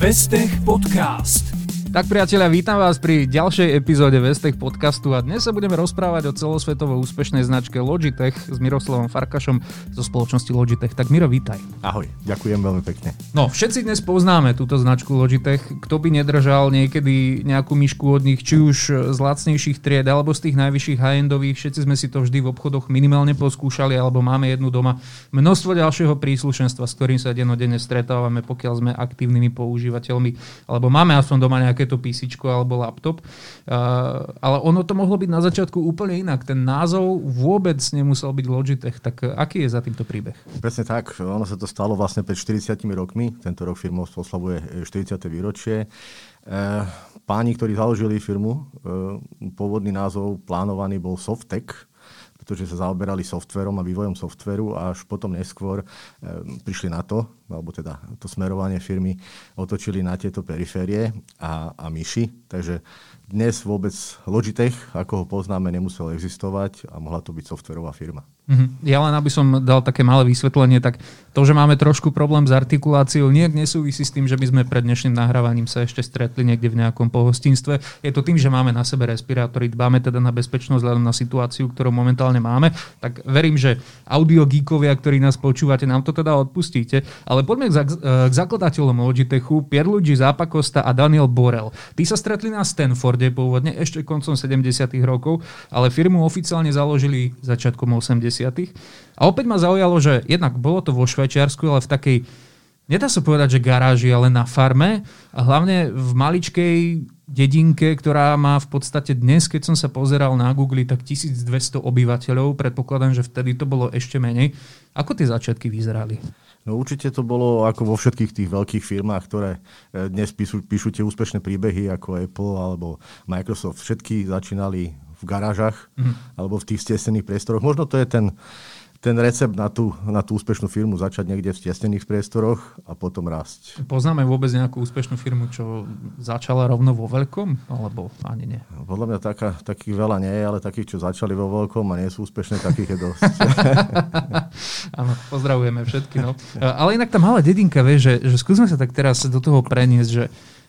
Vestech Podcast. Tak priatelia, vítam vás pri ďalšej epizóde Vestech podcastu a dnes sa budeme rozprávať o celosvetovo úspešnej značke Logitech s Miroslavom Farkašom zo spoločnosti Logitech. Tak Miro, vítaj. Ahoj, ďakujem veľmi pekne. No, všetci dnes poznáme túto značku Logitech. Kto by nedržal niekedy nejakú myšku od nich, či už z lacnejších tried alebo z tých najvyšších high-endových, všetci sme si to vždy v obchodoch minimálne poskúšali alebo máme jednu doma. Množstvo ďalšieho príslušenstva, s ktorým sa dennodenne stretávame, pokiaľ sme aktívnymi používateľmi, alebo máme aspoň doma nejaké takéto PC alebo laptop. Uh, ale ono to mohlo byť na začiatku úplne inak. Ten názov vôbec nemusel byť Logitech. Tak aký je za týmto príbeh? Presne tak. Ono sa to stalo vlastne pred 40 rokmi. Tento rok firma oslavuje 40. výročie. Uh, páni, ktorí založili firmu, uh, pôvodný názov plánovaný bol Softec, pretože sa zaoberali softverom a vývojom softveru a až potom neskôr prišli na to, alebo teda to smerovanie firmy otočili na tieto periférie a, a myši. Takže dnes vôbec Logitech, ako ho poznáme, nemusel existovať a mohla to byť softverová firma. Mhm. Ja len aby som dal také malé vysvetlenie, tak to, že máme trošku problém s artikuláciou, nejak nesúvisí s tým, že by sme pred dnešným nahrávaním sa ešte stretli niekde v nejakom pohostinstve. Je to tým, že máme na sebe respirátory, dbáme teda na bezpečnosť vzhľadom na situáciu, ktorú momentálne máme. Tak verím, že audiogíkovia, ktorí nás počúvate, nám to teda odpustíte. Ale poďme k, zak- k zakladateľom Logitechu, Pierluigi Zápakosta a Daniel Borel. Tí sa stretli na Stanforde pôvodne ešte koncom 70. rokov, ale firmu oficiálne založili začiatkom 80 a opäť ma zaujalo, že jednak bolo to vo Švajčiarsku, ale v takej, nedá sa povedať, že garáži, ale na farme a hlavne v maličkej dedinke, ktorá má v podstate dnes, keď som sa pozeral na Google, tak 1200 obyvateľov. Predpokladám, že vtedy to bolo ešte menej. Ako tie začiatky vyzerali? No určite to bolo ako vo všetkých tých veľkých firmách, ktoré e, dnes píšu, píšu tie úspešné príbehy ako Apple alebo Microsoft. Všetky začínali v garážach mm. alebo v tých stesnených priestoroch. Možno to je ten, ten recept na tú, na tú úspešnú firmu, začať niekde v stesnených priestoroch a potom rásť. Poznáme vôbec nejakú úspešnú firmu, čo začala rovno vo veľkom, alebo ani nie? Podľa mňa taká, takých veľa nie je, ale takých, čo začali vo veľkom a nie sú úspešné, takých je dosť. Áno, pozdravujeme všetky. No. Ale inak tá malá dedinka, vie, že, že skúsme sa tak teraz do toho preniesť, že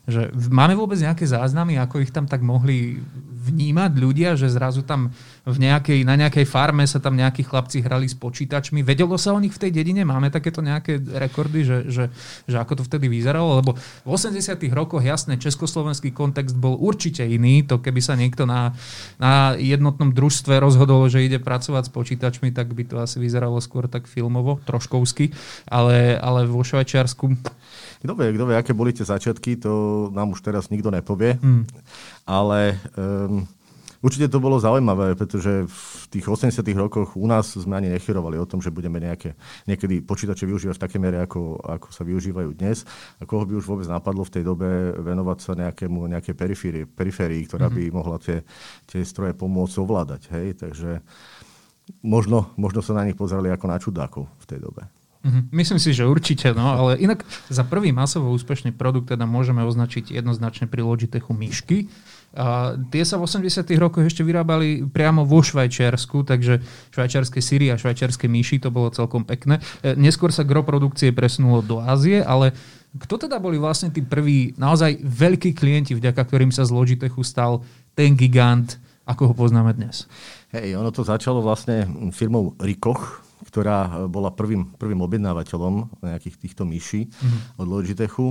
že máme vôbec nejaké záznamy, ako ich tam tak mohli vnímať ľudia, že zrazu tam v nejakej, na nejakej farme sa tam nejakí chlapci hrali s počítačmi. Vedelo sa o nich v tej dedine? Máme takéto nejaké rekordy, že, že, že ako to vtedy vyzeralo? Lebo v 80 rokoch, jasné, československý kontext bol určite iný. To keby sa niekto na, na jednotnom družstve rozhodol, že ide pracovať s počítačmi, tak by to asi vyzeralo skôr tak filmovo, troškovsky. Ale, ale vo Švajčiarsku kto vie, kto vie, aké boli tie začiatky, to nám už teraz nikto nepovie. Mm. Ale um, určite to bolo zaujímavé, pretože v tých 80 rokoch u nás sme ani nechyrovali o tom, že budeme nejaké, niekedy počítače využívať v takej miere, ako, ako sa využívajú dnes. A koho by už vôbec napadlo v tej dobe venovať sa nejakému, nejakej periférii, periférii ktorá mm-hmm. by mohla tie, tie stroje pomôcť ovládať. Hej? Takže možno, možno sa na nich pozerali ako na čudákov v tej dobe. Mm-hmm. Myslím si, že určite, no, ale inak za prvý masovo úspešný produkt teda môžeme označiť jednoznačne pri Logitechu myšky. A tie sa v 80 rokoch ešte vyrábali priamo vo Švajčiarsku, takže švajčiarske syry a švajčiarske myši, to bolo celkom pekné. E, neskôr sa gro produkcie presunulo do Ázie, ale kto teda boli vlastne tí prví naozaj veľkí klienti, vďaka ktorým sa z Logitechu stal ten gigant, ako ho poznáme dnes? Hej, ono to začalo vlastne firmou Rikoch, ktorá bola prvým, prvým objednávateľom nejakých týchto myší mm-hmm. od Logitechu.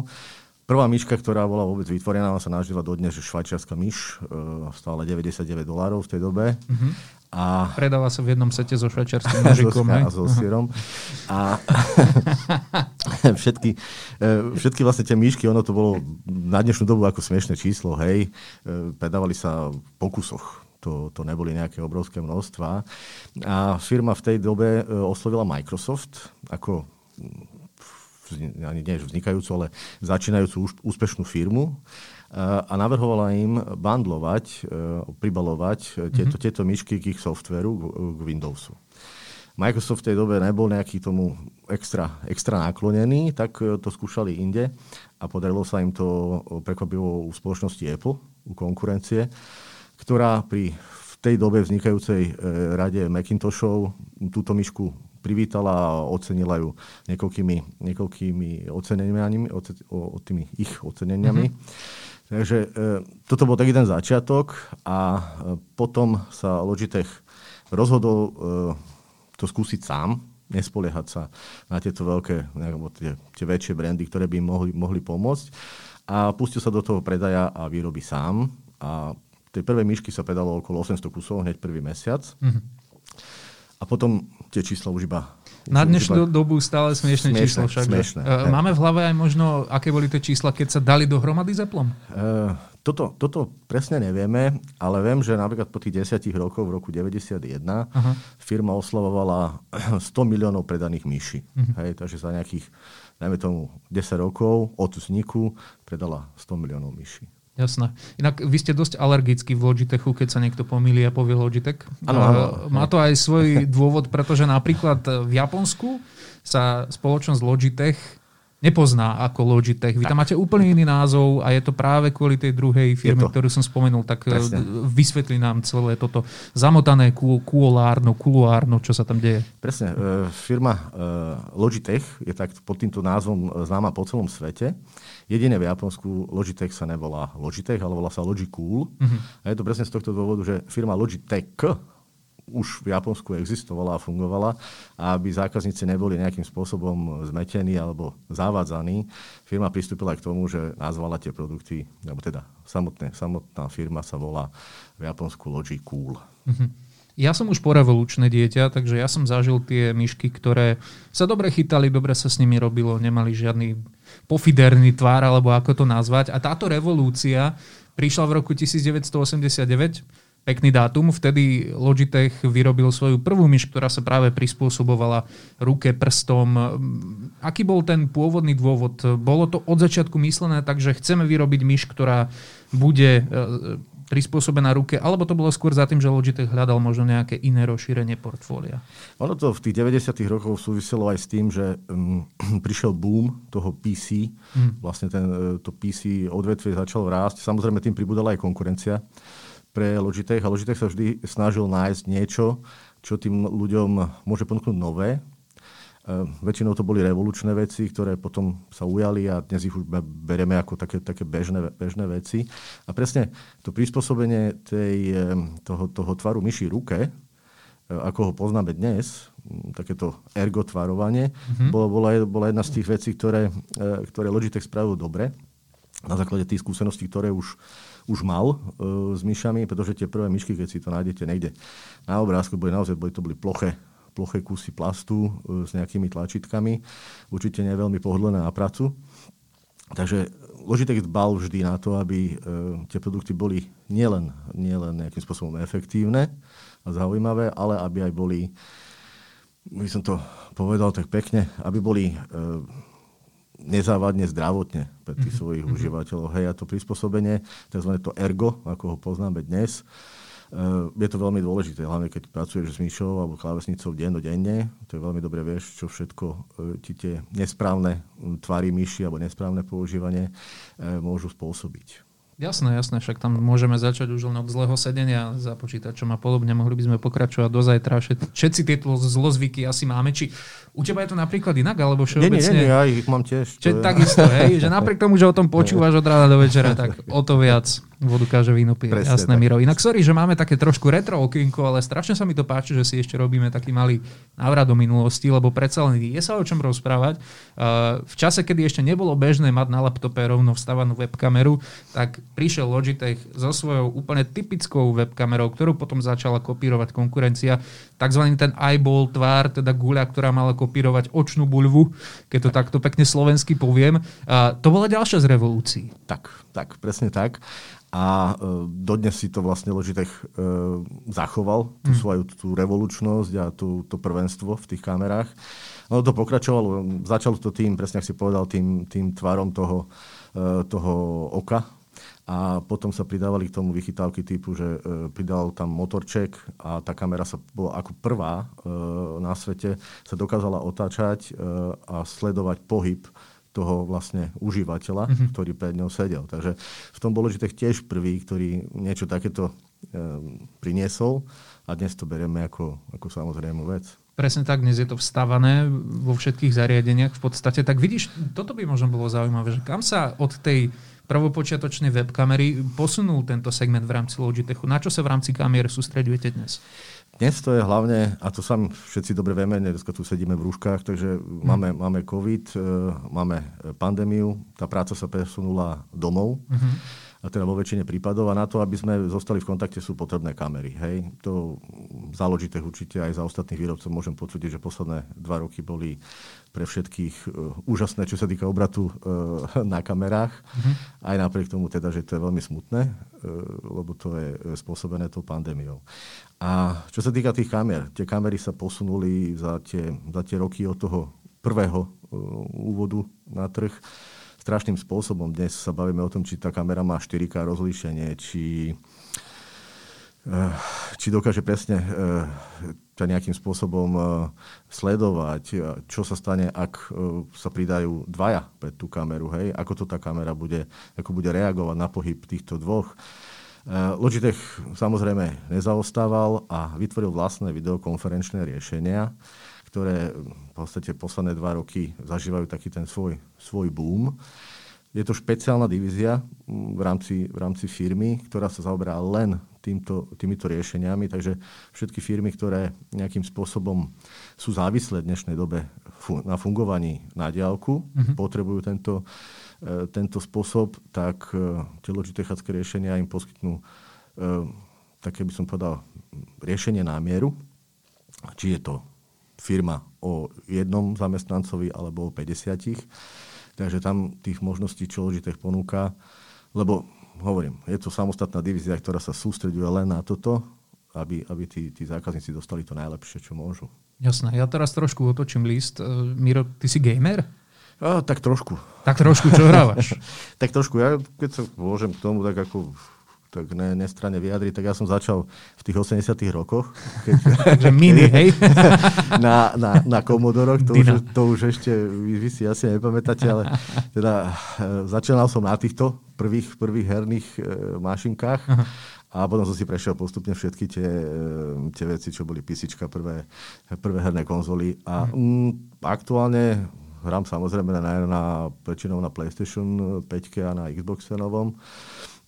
Prvá myška, ktorá bola vôbec vytvorená, sa nazýva dodnes, švajčiarska myš, e, stále 99 dolárov v tej dobe. Mm-hmm. A... Predáva sa v jednom sete so švajčiarským nožikom. a so sírom. A všetky, e, všetky vlastne tie myšky, ono to bolo na dnešnú dobu ako smiešné číslo, hej, predávali sa v pokusoch to, to neboli nejaké obrovské množstva. A firma v tej dobe e, oslovila Microsoft ako ani nie vznikajúcu, ale začínajúcu úspešnú firmu e, a navrhovala im bandlovať, e, pribalovať tieto, mm-hmm. tieto myšky k ich softveru, k Windowsu. Microsoft v tej dobe nebol nejaký tomu extra, extra naklonený, tak to skúšali inde a podarilo sa im to prekvapivo u spoločnosti Apple, u konkurencie ktorá pri v tej dobe vznikajúcej rade Macintoshov túto myšku privítala a ocenila ju niekoľkými, niekoľkými oceneniami, oce, o, o tými ich oceneniami. Mm-hmm. Takže e, toto bol taký ten začiatok a e, potom sa Logitech rozhodol e, to skúsiť sám, nespoliehať sa na tieto veľké, alebo tie, tie väčšie brandy, ktoré by mohli, mohli pomôcť. A pustil sa do toho predaja a výroby sám. A tej prvej myšky sa predalo okolo 800 kusov hneď prvý mesiac. Mm-hmm. A potom tie čísla už iba na dnešnú dobu stále smiešne, smiešne číslo však. Smiešne, uh, máme v hlave aj možno, aké boli tie čísla, keď sa dali dohromady Apple? Uh, toto, toto presne nevieme, ale viem, že napríklad po tých desiatich rokoch, v roku 91, Aha. firma oslavovala 100 miliónov predaných myší. Uh-huh. Hej, takže za nejakých, najmä tomu, 10 rokov od vzniku predala 100 miliónov myší. Jasné. Inak vy ste dosť alergickí v Logitechu, keď sa niekto pomýli a povie Logitech. Ano, ano. Má to aj svoj dôvod, pretože napríklad v Japonsku sa spoločnosť Logitech nepozná ako Logitech. Vy tam máte úplne iný názov a je to práve kvôli tej druhej firme, ktorú som spomenul, tak eh, Presne. vysvetlí nám celé toto zamotané kuolárno, kuluárno, čo sa tam deje. Presne. Eh, firma eh, Logitech je tak pod týmto názvom známa po celom svete. Jediné v Japonsku Logitech sa nevolá Logitech, ale volá sa Logicool. Uh-huh. A je to presne z tohto dôvodu, že firma Logitech už v Japonsku existovala a fungovala a aby zákazníci neboli nejakým spôsobom zmetení alebo zavádzaní, firma pristúpila k tomu, že nazvala tie produkty, alebo teda samotné, samotná firma sa volá v Japonsku Logic Cool. Mm-hmm. Ja som už porevolučné dieťa, takže ja som zažil tie myšky, ktoré sa dobre chytali, dobre sa s nimi robilo, nemali žiadny pofiderný tvár, alebo ako to nazvať. A táto revolúcia prišla v roku 1989 pekný dátum. Vtedy Logitech vyrobil svoju prvú myš, ktorá sa práve prispôsobovala ruke, prstom. Aký bol ten pôvodný dôvod? Bolo to od začiatku myslené tak, že chceme vyrobiť myš, ktorá bude e, prispôsobená ruke, alebo to bolo skôr za tým, že Logitech hľadal možno nejaké iné rozšírenie portfólia? Ono to v tých 90. rokoch súviselo aj s tým, že um, prišiel boom toho PC. Mm. Vlastne ten, e, to PC odvetvie začalo rásť. Samozrejme tým pribudala aj konkurencia pre Logitech a Logitech sa vždy snažil nájsť niečo, čo tým ľuďom môže ponúknuť nové. E, väčšinou to boli revolučné veci, ktoré potom sa ujali a dnes ich už bereme ako také, také bežné, bežné veci. A presne to prispôsobenie tej, e, toho, toho tvaru myši ruke, e, ako ho poznáme dnes, takéto ergotvarovanie, mm-hmm. bola, bola, bola jedna z tých vecí, ktoré, ktoré Logitech spravil dobre na základe tých skúseností, ktoré už už mal uh, s myšami, pretože tie prvé myšky, keď si to nájdete niekde na obrázku, boli naozaj boli, to boli ploché, ploché kusy plastu uh, s nejakými tlačítkami. Určite nie veľmi pohodlné na pracu. Takže Logitech dbal vždy na to, aby uh, tie produkty boli nielen, nielen nejakým spôsobom efektívne a zaujímavé, ale aby aj boli, by som to povedal tak pekne, aby boli uh, nezávadne zdravotne pre tých mhm. svojich mm-hmm. užívateľov. Hej, a to prispôsobenie, tzv. to ergo, ako ho poznáme dnes, je to veľmi dôležité, hlavne keď pracuješ s myšou alebo klávesnicou denne, to je veľmi dobre vieš, čo všetko eh, ti tie nesprávne hm, tvary myši alebo nesprávne používanie eh, môžu spôsobiť. Jasné, jasné, však tam môžeme začať už len od zlého sedenia za počítačom a podobne. Mohli by sme pokračovať do zajtra. Všetci tieto zlozvyky asi máme. Či u teba je to napríklad inak, alebo všeobecne? Nie, nie, nie, ja ich mám tiež. Čiže takisto, hej, že napriek tomu, že o tom počúvaš od rána do večera, tak o to viac vodu káže víno pije. Presne, Jasné, tak. Miro. Inak sorry, že máme také trošku retro okienko, ale strašne sa mi to páči, že si ešte robíme taký malý návrat do minulosti, lebo predsa len je sa o čom rozprávať. V čase, kedy ešte nebolo bežné mať na laptope rovno vstavanú webkameru, tak prišiel Logitech so svojou úplne typickou webkamerou, ktorú potom začala kopírovať konkurencia. Takzvaný ten eyeball tvár, teda guľa, ktorá mala kopírovať očnú buľvu, keď to takto pekne slovensky poviem. To bola ďalšia z revolúcií. Tak, tak, presne tak a e, dodnes si to vlastne Logitech e, zachoval, tú mm. svoju tú revolučnosť a tú, to prvenstvo v tých kamerách. No to pokračovalo, začalo to tým, presne ak si povedal, tým, tým tvarom toho, e, toho oka, a potom sa pridávali k tomu vychytávky typu, že e, pridal tam motorček a tá kamera sa bola ako prvá e, na svete sa dokázala otáčať e, a sledovať pohyb toho vlastne užívateľa, mm-hmm. ktorý pred ňou sedel. Takže v tom bolo, že tiež prvý, ktorý niečo takéto e, priniesol a dnes to berieme ako, ako samozrejmú vec. Presne tak, dnes je to vstávané vo všetkých zariadeniach v podstate. Tak vidíš, toto by možno bolo zaujímavé, že kam sa od tej prvopočiatočnej webkamery posunul tento segment v rámci Logitechu? Na čo sa v rámci kamier sústredujete dnes? Dnes to je hlavne, a to sami všetci dobre vieme, dneska tu sedíme v rúškach, takže hmm. máme, máme COVID, e, máme pandémiu, tá práca sa presunula domov. Hmm teda vo väčšine prípadov. A na to, aby sme zostali v kontakte, sú potrebné kamery. Hej. To záložité určite aj za ostatných výrobcov môžem podsúdiť, že posledné dva roky boli pre všetkých uh, úžasné, čo sa týka obratu uh, na kamerách. Mm-hmm. Aj napriek tomu teda, že to je veľmi smutné, uh, lebo to je spôsobené tou pandémiou. A čo sa týka tých kamer, tie kamery sa posunuli za tie, za tie roky od toho prvého úvodu na trh strašným spôsobom. Dnes sa bavíme o tom, či tá kamera má 4K rozlíšenie, či, eh, či dokáže presne eh, ťa nejakým spôsobom eh, sledovať, čo sa stane, ak sa pridajú dvaja pred tú kameru, hej? ako to tá kamera bude, ako bude reagovať na pohyb týchto dvoch. Logitech samozrejme nezaostával a vytvoril vlastné videokonferenčné riešenia, ktoré v podstate posledné dva roky zažívajú taký ten svoj, svoj boom. Je to špeciálna divízia mm, v rámci, v rámci firmy, ktorá sa zaoberá len týmto, týmito riešeniami, takže všetky firmy, ktoré nejakým spôsobom sú závislé v dnešnej dobe na fungovaní na diálku, mm-hmm. potrebujú tento, e, tento spôsob, tak e, tie logitechacké riešenia im poskytnú e, také by som povedal riešenie námieru, či je to firma o jednom zamestnancovi alebo o 50. Takže tam tých možností, čo Logitech ponúka, lebo hovorím, je to samostatná divízia, ktorá sa sústreduje len na toto, aby, aby tí, tí zákazníci dostali to najlepšie, čo môžu. Jasné. Ja teraz trošku otočím list. E, Miro, ty si gamer? A, tak trošku. Tak trošku, čo hrávaš? tak trošku. Ja keď sa môžem k tomu tak ako tak ne, nestranne vyjadriť, tak ja som začal v tých 80 rokoch. Keď, Takže mini, hej? na, na, na Commodoroch, to už, to už ešte vy, vy si asi nepamätáte, ale teda e, začínal som na týchto prvých, prvých herných e, mašinkách a potom som si prešiel postupne všetky tie, e, tie veci, čo boli písička, prvé, prvé herné konzoly. A mhm. mm, aktuálne hrám samozrejme na, na, väčšinou na PlayStation 5 a na Xbox novom.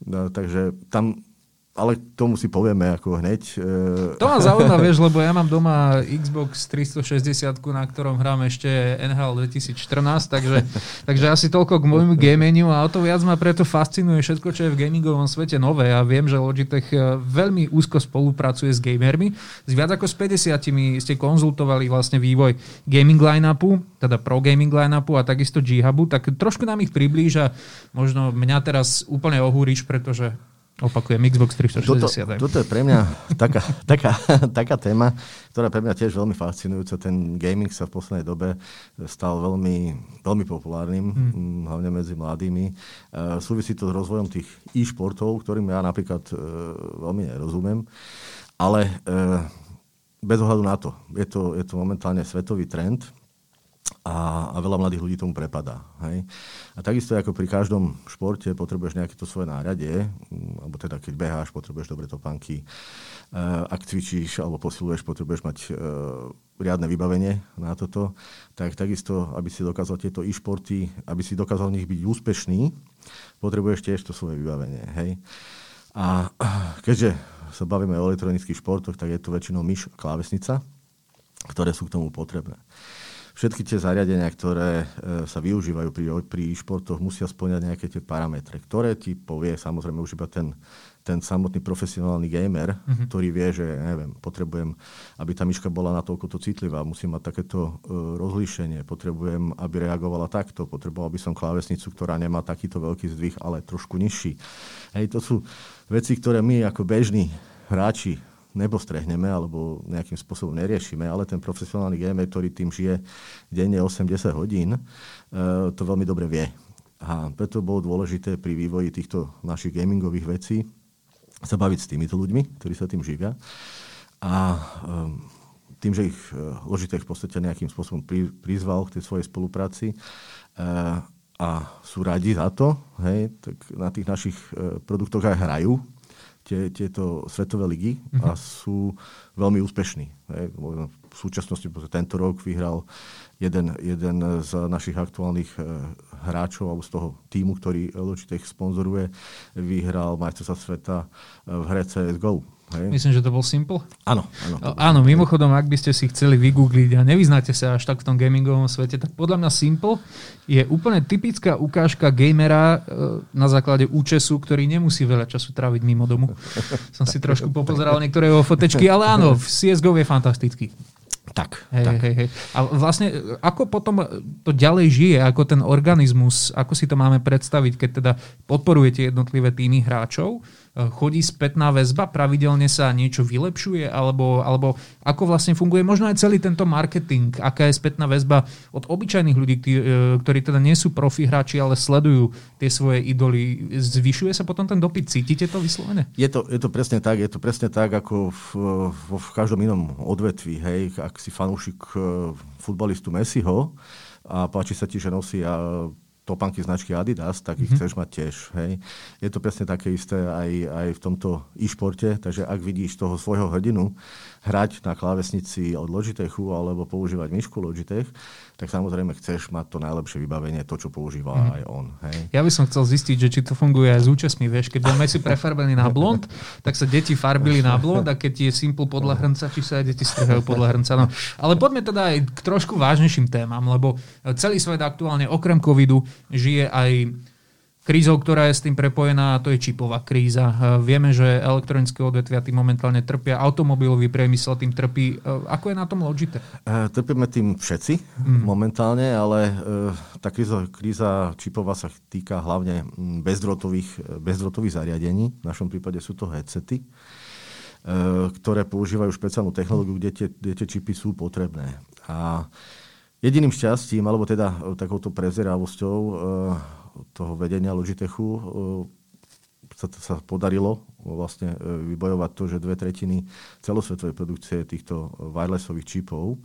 No, takže tam ale tomu si povieme ako hneď. E, to ma zaujíma, vieš, lebo ja mám doma Xbox 360, na ktorom hrám ešte NHL 2014, takže, takže asi toľko k môjmu gameniu a o to viac ma preto fascinuje všetko, čo je v gamingovom svete nové a viem, že Logitech e, veľmi úzko spolupracuje s gamermi. S viac ako s 50 ste konzultovali vlastne vývoj gaming line-upu, teda pro gaming line-upu a takisto G-Hubu, tak trošku nám ich priblíža. Možno mňa teraz úplne ohúriš, pretože Opakujem, Xbox 360. Toto, toto je pre mňa taká, taká, taká téma, ktorá pre mňa tiež veľmi fascinujúca. Ten gaming sa v poslednej dobe stal veľmi, veľmi populárnym, hmm. hlavne medzi mladými. Uh, súvisí to s rozvojom tých e-športov, ktorým ja napríklad uh, veľmi nerozumiem. Ale uh, bez ohľadu na to, je to, je to momentálne svetový trend a, a veľa mladých ľudí tomu prepadá. Hej? A takisto ako pri každom športe potrebuješ nejaké to svoje náradie, mm, alebo teda keď beháš, potrebuješ dobre topánky, uh, ak cvičíš alebo posiluješ, potrebuješ mať uh, riadne vybavenie na toto, tak takisto, aby si dokázal tieto e-športy, aby si dokázal v nich byť úspešný, potrebuješ tiež to svoje vybavenie. Hej? A keďže sa bavíme o elektronických športoch, tak je to väčšinou myš klávesnica, ktoré sú k tomu potrebné všetky tie zariadenia, ktoré e, sa využívajú pri, pri športoch, musia splňať nejaké tie parametre, ktoré ti povie samozrejme už iba ten, ten samotný profesionálny gamer, mm-hmm. ktorý vie, že neviem, potrebujem, aby tá myška bola natoľko to citlivá, musím mať takéto uh, rozlíšenie, potrebujem, aby reagovala takto, potreboval by som klávesnicu, ktorá nemá takýto veľký zdvih, ale trošku nižší. Hej, to sú veci, ktoré my ako bežní hráči nepostrehneme alebo nejakým spôsobom neriešime, ale ten profesionálny gamer, ktorý tým žije denne 80 hodín, e, to veľmi dobre vie. A preto bolo dôležité pri vývoji týchto našich gamingových vecí sa baviť s týmito ľuďmi, ktorí sa tým živia. A e, tým, že ich e, Logitech v podstate nejakým spôsobom prizval k tej svojej spolupráci a sú radi za to, hej, tak na tých našich produktoch aj hrajú tie, tieto svetové ligy mm-hmm. a mhm. sú veľmi úspešní. Hej. v súčasnosti, tento rok vyhral jeden, jeden z našich aktuálnych e, hráčov alebo z toho týmu, ktorý Logitech sponzoruje, vyhral majstrovstva sveta e, v hre CSGO. Hej. Myslím, že to bol Simple? Áno. Áno, áno, mimochodom, ak by ste si chceli vygoogliť a nevyznáte sa až tak v tom gamingovom svete, tak podľa mňa Simple je úplne typická ukážka gamera e, na základe účesu, ktorý nemusí veľa času tráviť mimo domu. Som si trošku popozeral niektoré jeho fotečky, ale áno, v CSGO je fantastický. Tak. Hej, tak. Hej, hej. A vlastne, ako potom to ďalej žije, ako ten organizmus, ako si to máme predstaviť, keď teda podporujete jednotlivé týmy hráčov, chodí spätná väzba, pravidelne sa niečo vylepšuje, alebo, alebo ako vlastne funguje možno aj celý tento marketing, aká je spätná väzba od obyčajných ľudí, eh, ktorí teda nie sú profi hráči, ale sledujú tie svoje idoly. Zvyšuje sa potom ten dopyt? Cítite to vyslovene? Je to, je to presne tak, je to presne tak, ako v, v každom inom odvetví. Hej, ak si fanúšik eh, futbalistu Messiho, a páči sa ti, že nosí topanky značky Adidas, tak ich mm-hmm. chceš mať tiež. Hej. Je to presne také isté aj, aj v tomto e-športe, takže ak vidíš toho svojho hrdinu hrať na klávesnici od Logitechu alebo používať myšku Logitech, tak samozrejme chceš mať to najlepšie vybavenie, to, čo používa mm. aj on. Hej. Ja by som chcel zistiť, že či to funguje aj s účastmi. Vieš, keď bol Messi prefarbený na blond, tak sa deti farbili na blond a keď je Simple podľa hrnca, či sa aj deti strhajú podľa hrnca. No. Ale poďme teda aj k trošku vážnejším témam, lebo celý svet aktuálne okrem covidu žije aj krízou, ktorá je s tým prepojená, a to je čipová kríza. Vieme, že elektronické odvetvia tým momentálne trpia, automobilový priemysel tým trpí. Ako je na tom Logitech? Trpíme tým všetci mm. momentálne, ale e, tá kríza, kríza čipová sa týka hlavne bezdrotových, bezdrotových zariadení. V našom prípade sú to headsety e, ktoré používajú špeciálnu technológiu, kde tie, kde tie čipy sú potrebné. A jediným šťastím, alebo teda takouto prezeravosťou toho vedenia Logitechu e, sa, sa podarilo vlastne e, vybojovať to, že dve tretiny celosvetovej produkcie týchto wirelessových čipov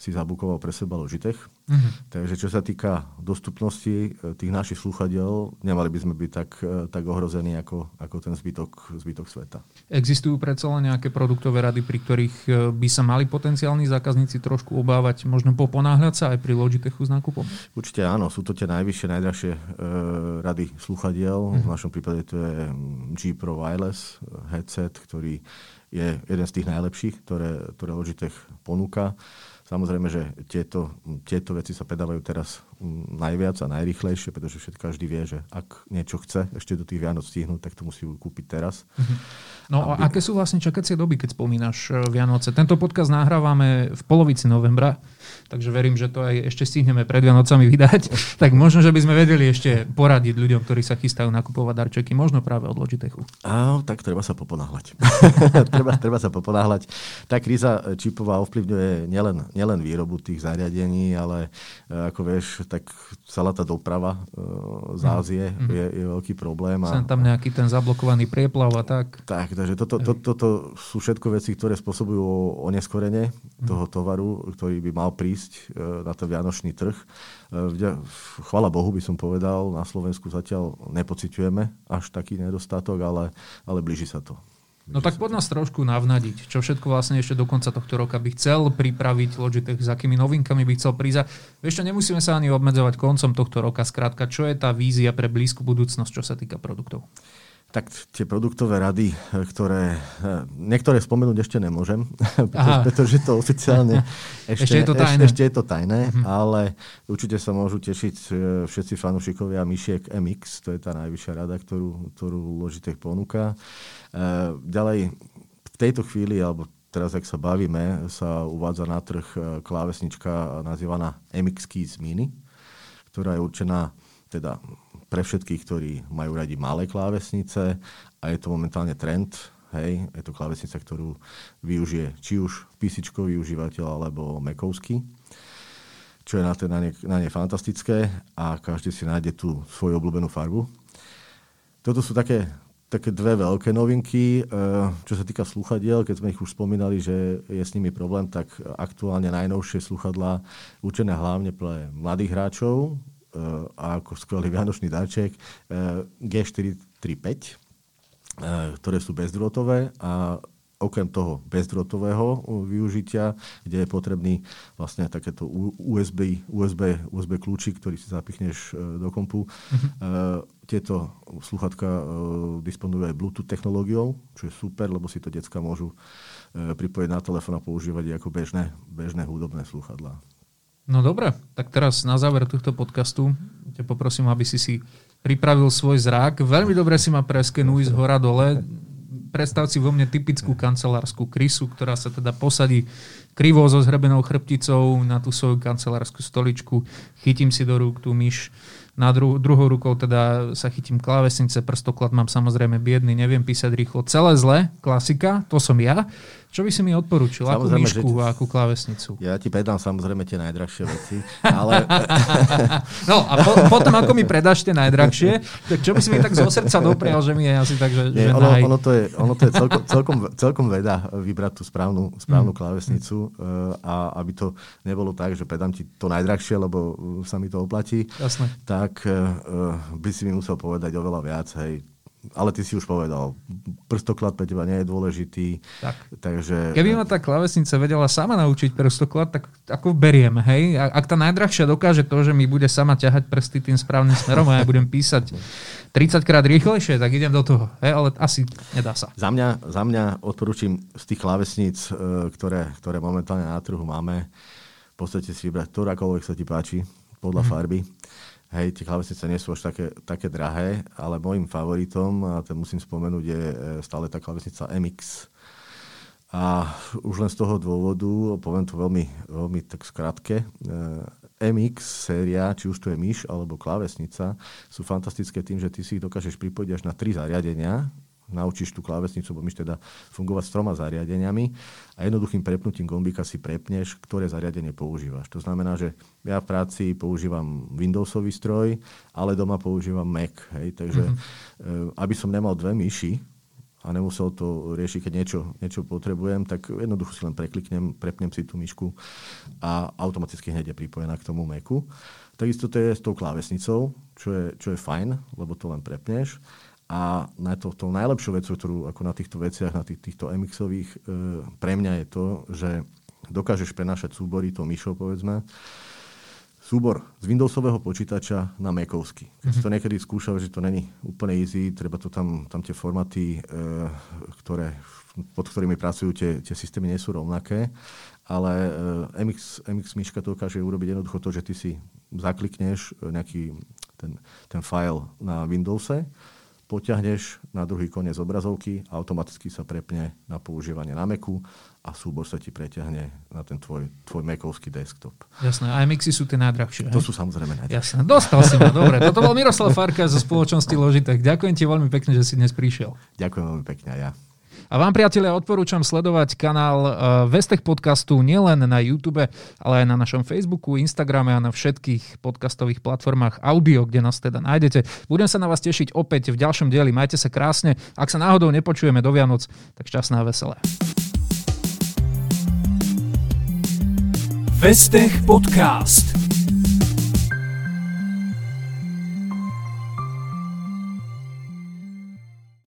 si zabukoval pre seba Logitech. Mm-hmm. Takže čo sa týka dostupnosti e, tých našich slúchadiel, nemali by sme byť tak, e, tak ohrození ako, ako ten zbytok, zbytok sveta. Existujú predsa len nejaké produktové rady, pri ktorých e, by sa mali potenciálni zákazníci trošku obávať, možno poponáhľať sa aj pri Logitechu s nákupom? Určite áno, sú to tie najvyššie, najdražšie e, rady slúchadiel. Mm-hmm. V našom prípade to je G Pro Wireless headset, ktorý je jeden z tých najlepších, ktoré, ktoré Logitech ponúka. Samozrejme, že tieto, tieto veci sa predávajú teraz mm, najviac a najrychlejšie, pretože všetko každý vie, že ak niečo chce ešte do tých Vianoc stihnúť, tak to musí kúpiť teraz. No aby... a aké sú vlastne čakacie doby, keď spomínaš e, Vianoce? Tento podcast nahrávame v polovici novembra takže verím, že to aj ešte stihneme pred Vianocami vydať, tak možno, že by sme vedeli ešte poradiť ľuďom, ktorí sa chystajú nakupovať darčeky, možno práve od Logitechu. Áno, tak treba sa poponáhľať. treba, treba sa poponáhľať. Tá kríza čipová ovplyvňuje nielen, nielen výrobu tých zariadení, ale e, ako vieš, tak celá tá doprava e, z mhm. Ázie mm. je, je veľký problém. A, Sem tam nejaký ten zablokovaný prieplav a tak. Tak, takže toto, to, to, to sú všetko veci, ktoré spôsobujú oneskorenie mm. toho tovaru, ktorý by mal prísť ísť e, na ten vianočný trh. Chvala Bohu by som povedal, na Slovensku zatiaľ nepociťujeme až taký nedostatok, ale, ale blíži sa to. No tak poď nás trošku navnadiť, čo všetko vlastne ešte do konca tohto roka by chcel pripraviť Logitech, s akými novinkami by chcel prísť. Čo, nemusíme sa ani obmedzovať koncom tohto roka. Skrátka, čo je tá vízia pre blízku budúcnosť, čo sa týka produktov? Tak tie produktové rady, ktoré... Niektoré spomenúť ešte nemôžem, pretože to oficiálne ešte, ešte je to tajné, ešte, ešte je to tajné uh-huh. ale určite sa môžu tešiť e, všetci fanúšikovia myšiek MX, to je tá najvyššia rada, ktorú, ktorú Logitech ponúka. Ďalej, v tejto chvíli, alebo teraz, ak sa bavíme, sa uvádza na trh klávesnička nazývaná MX Keys Mini, ktorá je určená teda pre všetkých, ktorí majú radi malé klávesnice a je to momentálne trend. Hej, je to klávesnica, ktorú využije či už písičkový užívateľ alebo Macovský, čo je na, na, ne, na ne fantastické a každý si nájde tú svoju obľúbenú farbu. Toto sú také, také dve veľké novinky. E, čo sa týka sluchadiel, keď sme ich už spomínali, že je s nimi problém, tak aktuálne najnovšie sluchadlá určené hlavne pre mladých hráčov, a ako skvelý vianočný dáček G435, ktoré sú bezdrôtové a okrem toho bezdrotového využitia, kde je potrebný vlastne takéto USB, USB, USB kľúčik, ktorý si zapichneš e, do kompu. Uh-huh. Tieto sluchatka disponujú aj Bluetooth technológiou, čo je super, lebo si to decka môžu pripojiť na telefón a používať ako bežné, bežné hudobné sluchadlá. No dobre, tak teraz na záver tohto podcastu ťa poprosím, aby si si pripravil svoj zrak. Veľmi dobre si ma preskenuj z hora dole predstav si vo mne typickú kancelárskú krysu, ktorá sa teda posadí krivo so zhrebenou chrbticou na tú svoju kancelárskú stoličku, chytím si do rúk tú myš, na dru- druhou rukou teda sa chytím klávesnice, prstoklad mám samozrejme biedny, neviem písať rýchlo. Celé zle, klasika, to som ja. Čo by si mi odporúčil? Akú myšku a akú klávesnicu? Ja ti predám samozrejme tie najdrahšie veci, ale... no a po, potom, ako mi predáš tie najdrahšie, tak čo by si mi tak zo srdca doprial, že mi je asi tak, že, Nie, že ono, ono, to je, ono to je celkom, celkom, celkom veda vybrať tú správnu, správnu mm. klávesnicu mm. a aby to nebolo tak, že predám ti to najdrahšie, lebo sa mi to oplatí, Jasne. tak uh, by si mi musel povedať oveľa viac, hej, ale ty si už povedal, prstoklad pre teba nie je dôležitý. Tak. Takže... Keby ma tá klavesnica vedela sama naučiť prstoklad, tak ako beriem, hej? Ak tá najdrahšia dokáže to, že mi bude sama ťahať prsty tým správnym smerom a ja budem písať 30 krát rýchlejšie, tak idem do toho. Hej? Ale asi nedá sa. Za mňa, za mňa odporúčam z tých klávesníc, e, ktoré, ktoré momentálne na trhu máme, v podstate si vybrať ktorákoľvek sa ti páči, podľa mm. farby Hej, tie klavesnice nie sú až také, také drahé, ale môjim favoritom, a ten musím spomenúť, je e, stále tá klavesnica MX. A už len z toho dôvodu, poviem to veľmi, veľmi tak skrátke, e, MX séria, či už to je myš alebo klávesnica, sú fantastické tým, že ty si ich dokážeš pripojiť až na tri zariadenia, naučíš tú klávesnicu, bo myš teda fungovať s troma zariadeniami a jednoduchým prepnutím gombíka si prepneš, ktoré zariadenie používaš. To znamená, že ja v práci používam Windowsový stroj, ale doma používam Mac. Hej? Takže mm-hmm. aby som nemal dve myši, a nemusel to riešiť, keď niečo, niečo potrebujem, tak jednoducho si len prekliknem, prepnem si tú myšku a automaticky hneď je pripojená k tomu Macu. Takisto to je s tou klávesnicou, čo je, čo je fajn, lebo to len prepneš. A na to, to najlepšou vecou, ktorú ako na týchto veciach, na tých, týchto MX-ových, e, pre mňa je to, že dokážeš prenášať súbory, to myšou povedzme, súbor z Windowsového počítača na Macovský. Keď mm-hmm. to niekedy skúšal, že to není úplne easy, treba to tam, tam tie formaty, e, ktoré, pod ktorými pracujú tie, tie systémy, nie sú rovnaké, ale e, MX, MX myška to dokáže urobiť jednoducho to, že ty si zaklikneš nejaký ten, ten file na Windowse, potiahneš na druhý koniec obrazovky a automaticky sa prepne na používanie na Macu a súbor sa ti preťahne na ten tvoj, tvoj Macovský desktop. Jasné, a MXy sú tie najdrahšie. To hej? sú samozrejme najdrahšie. Jasné, dostal si ma, dobre. Toto bol Miroslav Farka zo spoločnosti Logitech. Ďakujem ti veľmi pekne, že si dnes prišiel. Ďakujem veľmi pekne ja. A vám, priatelia, odporúčam sledovať kanál eh, Vestech podcastu nielen na YouTube, ale aj na našom Facebooku, Instagrame a na všetkých podcastových platformách audio, kde nás teda nájdete. Budem sa na vás tešiť opäť v ďalšom dieli. Majte sa krásne. Ak sa náhodou nepočujeme do Vianoc, tak šťastná a veselé. Vestech podcast.